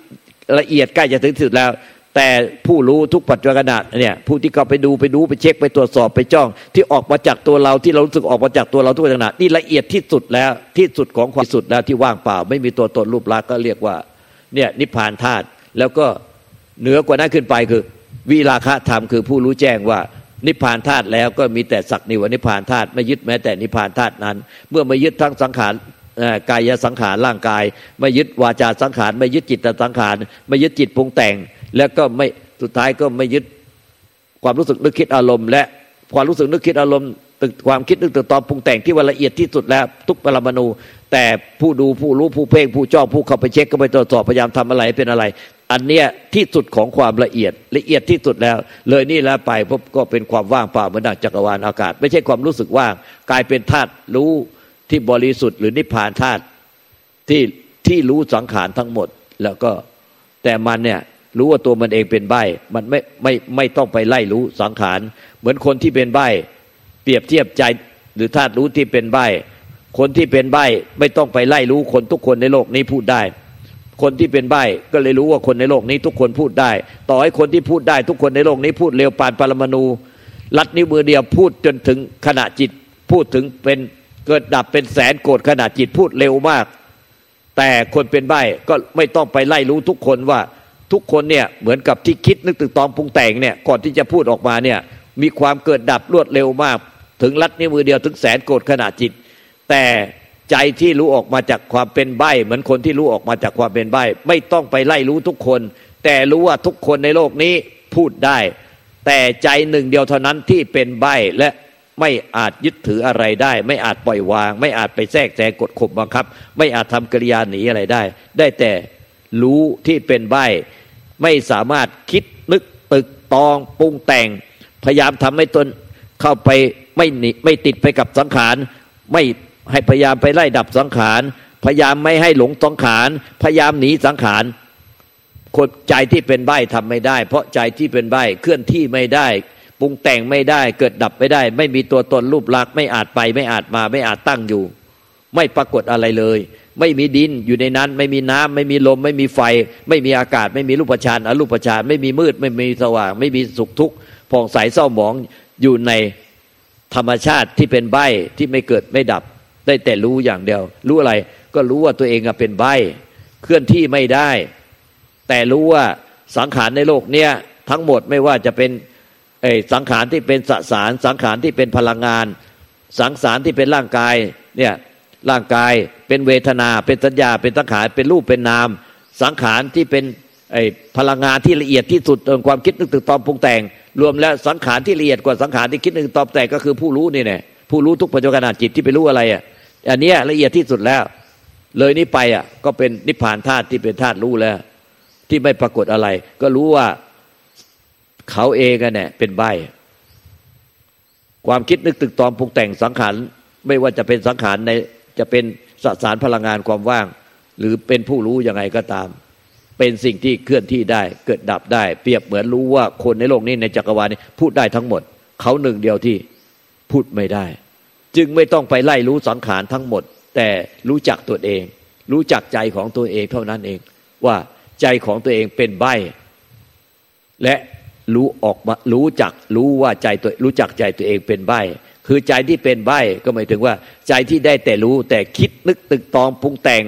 ละเอียดใกล้จะถึงสุดแล้ว แต่ผู้รู้ทุกปัจจุบันเนี่ยผู้ที่เขาไปดูไปดูไปเช็คไปตรวจสอบไปจ้อง ที่ออกมาจากตัวเราที่เรารู้สึกออกมาจากตัวเราทุกขณะนี่ละเอียดที่สุดแล้วที่สุดของความสุดแล้วที่ว่างเปล่า ไม่มีตัวตนรูปลักษณ์ก็เรียกว่าเนี่ยนิพพานธาตุแล้วก็เหนือกว่านั้นขึ้นไปคือ วิราคะธรรมคือผู้รู้แจ้งว่านิพพานธาตุแล้วก็มีแต่สักนิวนิพพานธาตุไม่ยึดแม้แต่นิพพานธาตุนั้น เมื่อไม่ยึดทั้งสังขารกายสังขารร่างกาย ไม่ยึดวาจาสังขาร ไม่ยึดจิตสังขาร ไม่ยึดจิตปรุงแต่ง แล้วก็ไม่สุดท้ายก็ไม่ยึดความรู้สึกนึกคิดอารมณ์ และความรู้สึกนึกคิดอารมณ์ตึกความคิดนึกตึกตอนปรุงแต่งที่ว่าละเอียดที่สุดแล้ว ทุกปรมาณูแต่ผู้ดูผู้รู้ผู้เพ่งผู้จ้องผู้เข้าไปเช็คก็ไปตรวจสอบพยายามทำอะไรเป็นอะไร อันเนี้ยที่สุดของความละเอียดละเอียดที่สุดแล้ว เลยนี่แล้วไปพบก็เป็นความว่างเปล่าเหมือนดังจักรวาลอากาศ ไม่ใช่ความรู้สึกว่างกลายเป็นธาตุรู้ที่บริสุทธิ์หรือนิพพานธาตุที่ที่รู้สังขารทั้งหมด แล้วก็แต่มันเนี่ย รู้ว่าตัวมันเองเป็นใบมันไม่ไม่ไม่ต้องไปไล่รู้สังขารเหมือนคนที่เป็นใบเปรียบเทียบใจหรือธาตุรู้ที่เป็นใบคนที่เป็นใบไม่ต้องไปไล่รู้คนทุกคนในโลกนี้พูดได้ คนที่เป็นใบก็เลยรู้ว่าคนในโลกนี้ทุกคนพูดได้ ต่อให้คนที่พูดได้ทุกคนในโลกนี้พูดเร็วปานปรมาณูลัดนิ้วมือเดียวพูดจนถึงขณะจิตพูดถึงเป็นเกิดดับเป็นแสนโกรธขณะจิตพูดเร็วมาก แต่คนเป็นใบก็ไม่ต้องไปไล่รู้ทุกคนว่า ทุกคนเนี่ยเหมือนกับที่คิดนึกตึกตองปรุงแต่งเนี่ยก่อนที่จะพูดออกมาเนี่ยมีความเกิดดับรวดเร็วมาก ถึงลัดนิ้วมือเดียวถึงแสนโกรธขณะจิต แต่ใจที่รู้ออกมาจากความเป็นใบเหมือนคนที่รู้ออกมาจากความเป็นใบไม่ต้องไปไล่รู้ทุกคน แต่รู้ว่าทุกคนในโลกนี้พูดได้ แต่ใจหนึ่งเดียวเท่านั้นที่เป็นใบและไม่อาจยึดถืออะไรได้ ไม่อาจปล่อยวาง ไม่อาจไปแทรกแซงกดข่มบังคับ ไม่อาจทำกิริยาหนีอะไรได้ ได้แต่ รู้ที่เป็นใบไม่สามารถคิดนึกตึกตองปรุงแต่ง พยายามทำให้ตนเข้าไปไม่หนีไม่ติดไปกับสังขารไม่ให้พยายามไปไล่ดับสังขารพยายามไม่ให้หลงสังขารพยายามหนีสังขารคนใจที่เป็นใบทำไม่ได้ เพราะใจที่เป็นใบเคลื่อนที่ไม่ได้ปรุงแต่งไม่ได้ เกิดดับไม่ได้ ไม่มีตัวตนรูปลักษณ์ไม่อาจไปไม่อาจมาไม่อาจตั้งอยู่ ไม่ปรากฏอะไรเลย ไม่มีดินอยู่ในนั้น ไม่มีน้ำไม่มีลม ไม่มีไฟ ไม่มีอากาศ ไม่มีรูปฌานอรูปฌานไม่มีมืด ไม่มีสว่าง ไม่มีสุขทุกข์ผ่องใสเศร้าหมองอยู่ในธรรมชาติที่เป็นใบที่ไม่เกิดไม่ดับ ได้แต่รู้อย่างเดียว รู้อะไรก็รู้ว่าตัวเองเป็นใบเคลื่อนที่ไม่ได้ แต่รู้ว่าสังขารในโลกเนี้ยทั้งหมดไม่ว่าจะเป็นสังขารที่เป็นสสาร สังขารที่เป็นพลังงาน สังสารที่เป็นร่างกายเนี่ย ร่างกายเป็นเวทนา เป็นสัญญา เป็นสังขารเป็นรูปเป็นนาม สังขารที่เป็นไอ้พลังงานที่ละเอียดที่สุดเองความคิดนึกตึกตอมปรุงแต่ง รวมแล้วสังขารที่ละเอียดกว่าสังขารที่คิดนึกตอมแต่งก็คือผู้รู้นี่แน่ผู้รู้ทุกปัจจุบันจิตที่ไปรู้อะไรอะอันนี้ละเอียดที่สุดแล้ว เลยนี้ไปอะก็เป็นนิพพานธาตุที่เป็นธาตุรู้แล้ว ที่ไม่ปรากฏอะไร ก็รู้ว่าเขาเองกันเนี่ยเป็นใบความคิดนึกตึกตอมปรุงแต่งสังขารไม่ว่าจะเป็นสังขารใน จะเป็นสสารพลังงานความว่าง หรือเป็นผู้รู้ยังไงก็ตาม เป็นสิ่งที่เคลื่อนที่ได้เกิดดับได้ เปรียบเหมือนรู้ว่าคนในโลกนี้ในจักรวาลนี้พูดได้ทั้งหมด เขาหนึ่งเดียวที่พูดไม่ได้ จึงไม่ต้องไปไล่รู้สังขารทั้งหมด แต่รู้จักตัวเอง รู้จักใจของตัวเองเท่านั้นเอง ว่าใจของตัวเองเป็นใบและรู้ออกมารู้จักรู้ว่าใจตัวรู้จักใจตัวเองเป็นใบ คือใจที่เป็นใบก็หมายถึงว่า ใจที่ได้แต่รู้แต่คิดนึกตึกตองปรุงแต่ง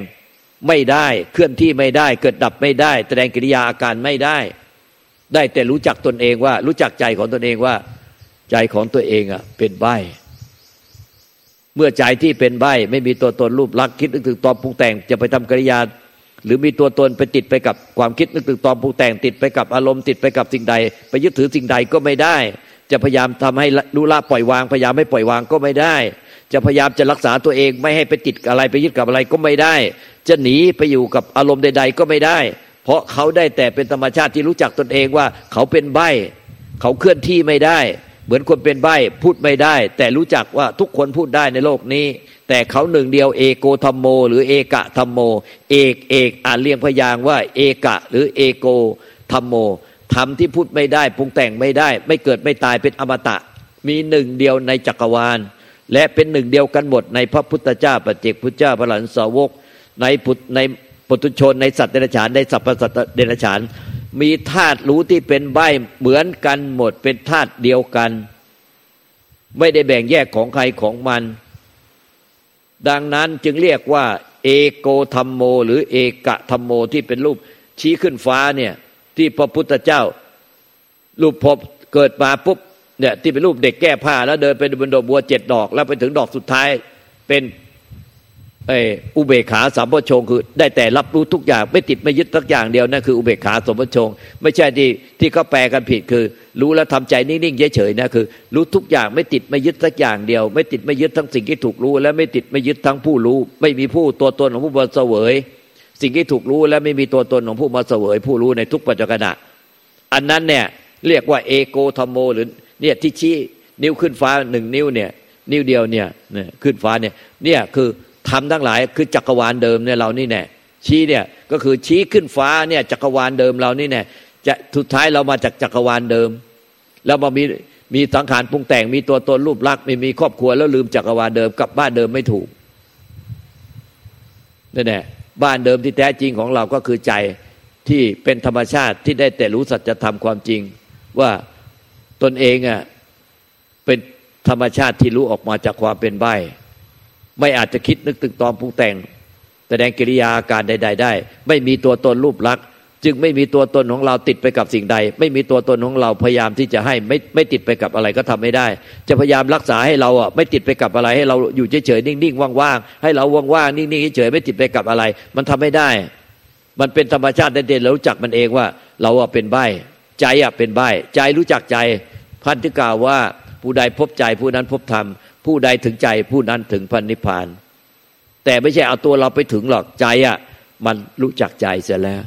ไม่ได้เคลื่อนที่ไม่ได้ เกิดดับไม่ได้ แสดงกิริยาอาการไม่ได้ ได้แต่รู้จักตนเองว่า รู้จักใจของตนเองว่า ใจของตัวเองอะ เป็นใบเมื่อใจที่เป็นใบไม่มีตัวตนรูปลักษณ์คิดนึกถึงตอนปรุงแต่งจะไปทำกิริยา หรือมีตัวตนไปติดไปกับความคิดนึกถึงตอนปรุงแต่งติดไปกับอารมณ์ติดไปกับสิ่งใด ไปยึดถือสิ่งใดก็ไม่ได้ จะพยายามทำให้รู้ละปล่อยวาง พยายามไม่ปล่อยวางก็ไม่ได้ จะพยายามจะรักษาตัวเองไม่ให้ไปติดอะไรไปยึดกับอะไรก็ไม่ได้ จะหนีไปอยู่กับอารมณ์ใด ๆ ก็ไม่ได้ เพราะเขาได้แต่เป็นธรรมชาติที่รู้จักตนเองว่าเขาเป็นใบเขาเคลื่อนที่ไม่ได้ เหมือนคนเป็นใบพูดไม่ได้ แต่รู้จักว่าทุกคนพูดได้ในโลกนี้ แต่เขาหนึ่งเดียวเอโกธรรมโม หรือเอกะธรรมโม เอกเอกอ่านเรียงพยางว่า เอกะ หรือเอโกธรรมโม ธรรมที่พูดไม่ได้ปรุงแต่งไม่ได้ ไม่เกิดไม่ตายเป็นอมตะ มีหนึ่งเดียวในจักรวาล และเป็นหนึ่งเดียวกันหมดในพระพุทธเจ้าปัจเจกพุทธเจ้าพระหลานสาวก ในพุทในปุถุชนในสัตว์เดรัจฉานในสัพพสัตว์เดรัจฉาน มีธาตุรู้ที่เป็นใบเหมือนกันหมดเป็นธาตุเดียวกัน ไม่ได้แบ่งแยกของใครของมัน ดังนั้นจึงเรียกว่า เอโกธรรมโม หรือเอกะธรรมโมที่เป็นรูปชี้ขึ้นฟ้าเนี่ย ที่พระพุทธเจ้า รูปพบเกิดมาปุ๊บเนี่ยที่เป็นรูปเด็กแก้ผ้า แล้วเดินไปบนดอกบัวเจ็ดดอก แล้วไปถึงดอกสุดท้ายเป็นไออุเบกขาสามพชงคือ ได้แต่รับรู้ทุกอย่าง ไม่ติดไม่ยึดสักอย่างเดียวนั่นคืออุเบกขาสมพชงไม่ใช่ที่ที่เขาแปลกันผิดคือ รู้แล้วทำใจนิ่งๆเฉยๆนะคือ รู้ทุกอย่างไม่ติดไม่ยึดสักอย่างเดียว ไม่ติดไม่ยึดทั้งสิ่งที่ถูกรู้ และไม่ติดไม่ยึดทั้งผู้รู้ ไม่มีผู้ตัวตนของผู้มาเสวย สิ่งที่ถูกรู้และไม่มีตัวตนของผู้มาเสวยผู้รู้ในทุกปัจจุบันอันนั้นเนี่ยเรียกว่าเอโกธรรมโม หรือเนี่ยที่ชี้นิ้วขึ้นฟ้าหนึ่งนิ้วเนี่ย นิ้วเดียวเนี่ยเนี่ยขึ้นฟ้าเนี่ยเนี่ยคือทำทั้งหลายคือจักรวาลเดิมเนี่ยเรานี่แน่ชี้เนี่ยก็คือชี้ขึ้นฟ้าเนี่ยจักรวาลเดิมเรานี่แน่จะสุดท้ายเรามาจากจักรวาลเดิม แล้วมามีมีสังขารปรุงแต่งมีตัวตนรูปลักษณ์มีมีครอบครัวแล้วลืมจักรวาลเดิมกลับบ้านเดิมไม่ถูกนั่นแหละ บ้านเดิมที่แท้จริงของเราก็คือใจที่เป็นธรรมชาติที่ได้แต่รู้สัจธรรมความจริง ว่าตนเองอะเป็นธรรมชาติที่รู้ออกมาจากความเป็นใบไม่อาจจะคิดนึกตึงตอมปรุงแต่ง แสดงกิริยาอาการใด ๆ ได้ ไม่มีตัวตนรูปลักษณ์ จึงไม่มีตัวตนของเราติดไปกับสิ่งใด ไม่มีตัวตนของเราพยายามที่จะให้ไม่ไม่ติดไปกับอะไรก็ทำไม่ได้ จะพยายามรักษาให้เราอะไม่ติดไปกับอะไร ให้เราอยู่เฉยๆนิ่งๆว่างๆให้เราว่างๆนิ่งๆเฉยๆไม่ติดไปกับอะไร มันทำไม่ได้ มันเป็นธรรมชาติเด่นๆเรารู้จักมันเองว่า เราอะเป็นใบใจอะเป็นใบใจรู้จักใจพันธิกล่าวว่าผู้ใดพบใจผู้นั้นพบธรรมผู้ใดถึงใจผู้นั้นถึงพันนิพพาน แต่ไม่ใช่เอาตัวเราไปถึงหรอกใจอะมันรู้จักใจเสียแล้ว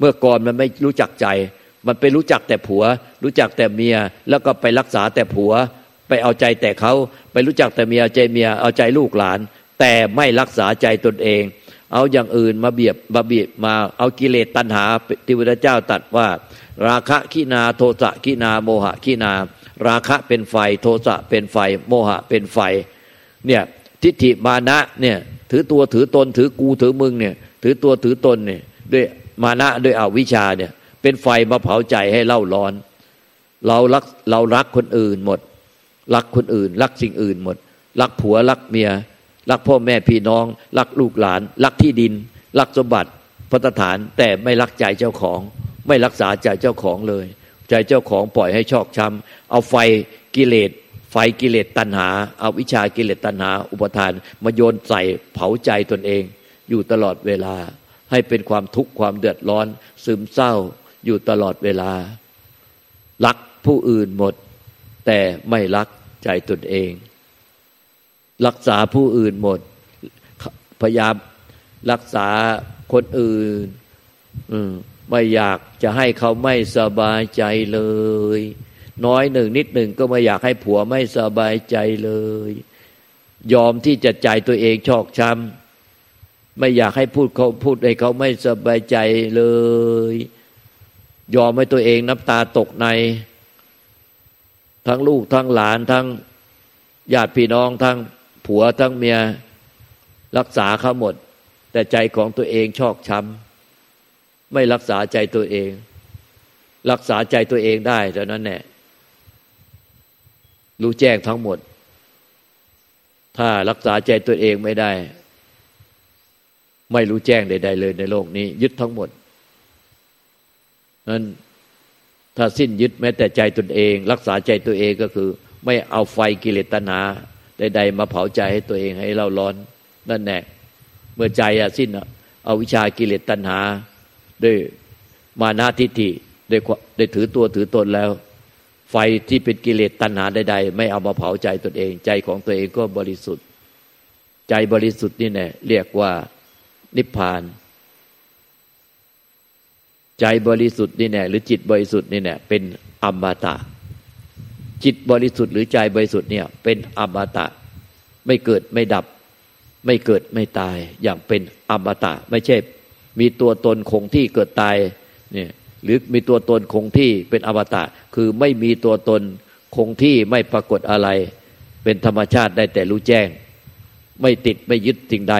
เมื่อก่อนมันไม่รู้จักใจ มันไปรู้จักแต่ผัว รู้จักแต่เมีย แล้วก็ไปรักษาแต่ผัว ไปเอาใจแต่เขาไปรู้จักแต่เมียใจเมียเอาใจลูกหลาน แต่ไม่รักษาใจตนเอง เอาอย่างอื่นมาเบียบมาบีบมาเอากิเลสตัณหาที่พระเจ้าตัดว่า ราคะขีนาโทสะขีนาโมหะขีนา ราคะเป็นไฟ โทสะเป็นไฟ โมหะเป็นไฟเนี่ยทิฏฐิมานะเนี่ยถือตัวถือตนถือกูถือมึงเนี่ยถือตัวถือตนเนี่ยด้วยมานะด้วยอวิชชาเนี่ย เป็นไฟมาเผาใจให้เล่าร้อน เรารักเรารักคนอื่นหมด รักคนอื่น รักสิ่งอื่นหมด รักผัวรักเมีย รักพ่อแม่พี่น้อง รักลูกหลาน รักที่ดิน รักสมบัติพัฒฐานแต่ไม่รักใจเจ้าของ ไม่รักษาใจเจ้าของเลย ใจเจ้าของปล่อยให้ชอกช้ำเอาไฟกิเลสไฟกิเลสตัณหา เอาวิชากิเลสตัณหา อุปทาน มาโยนใส่เผาใจตนเอง อยู่ตลอดเวลา ให้เป็นความทุกข์ความเดือดร้อน ซึมเศร้าอยู่ตลอดเวลา รักผู้อื่นหมด แต่ไม่รักใจตนเอง รักษาผู้อื่นหมด พยายามรักษาคนอื่นไม่อยากจะให้เขาไม่สบายใจเลย น้อยหนึ่งนิดหนึ่งก็ไม่อยากให้ผัวไม่สบายใจเลย ยอมที่จะใจตัวเองชอกช้ำ ไม่อยากให้พูดเขาพูดให้เขาไม่สบายใจเลย ยอมให้ตัวเองน้ำตาตกใน ทั้งลูกทั้งหลานทั้งญาติพี่น้องทั้งผัวทั้งเมียรักษาเขาหมด แต่ใจของตัวเองชอกช้ำไม่รักษาใจตัวเอง รักษาใจตัวเองได้เท่านั้นแหละรู้แจ้งทั้งหมด ถ้ารักษาใจตัวเองไม่ได้ ไม่รู้แจ้งใด ๆ เลยในโลกนี้ ยึดทั้งหมดนั้นถ้าสิ้นยึดแม้แต่ใจตนเอง รักษาใจตัวเองก็คือ ไม่เอาไฟกิเลสตนาใด ๆ มาเผาใจให้ตัวเองให้เราร้อนนั่นแหละเมื่อใจอะสิ้นเอาวิชากิเลสตัณหา ด้วยมานาทิฏฐิด้ได้ถือตัวถือตนแล้ว ไฟที่เป็นกิเลสตัณหาใด ๆ ไม่เอามาเผาใจตนเอง ใจของตัวเองก็บริสุทธิ์ ใจบริสุทธิ์นี่แน่เรียกว่า นิพพาน ใจบริสุทธิ์นี่แน่หรือจิตบริสุทธิ์นี่แน่เป็นอมตะ จิตบริสุทธิ์หรือใจบริสุทธิ์เนี่ย เป็นอมตะ ไม่เกิดไม่ดับ ไม่เกิดไม่ตาย อย่างเป็นอมตะ ไม่ใช่ มีตัวตนคงที่เกิดตายเนี่ยหรือมีตัวตนคงที่เป็นอวตะ คือไม่มีตัวตนคงที่ไม่ปรากฏอะไร เป็นธรรมชาติได้แต่รู้แจ้ง ไม่ติดไม่ยึดสิ่งใด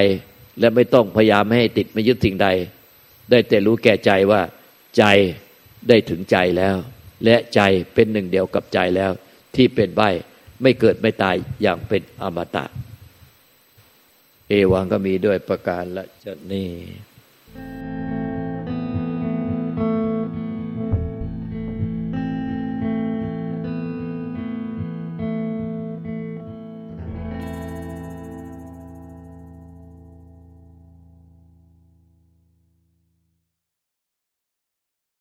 และไม่ต้องพยายามไม่ให้ติดไม่ยึดสิ่งใด ได้แต่รู้แก่ใจว่าใจได้ถึงใจแล้ว และใจเป็นหนึ่งเดียวกับใจแล้ว ที่เป็นใบไม่เกิดไม่ตายอย่างเป็นอมตะ เอวังก็มีด้วยประการละจะนี่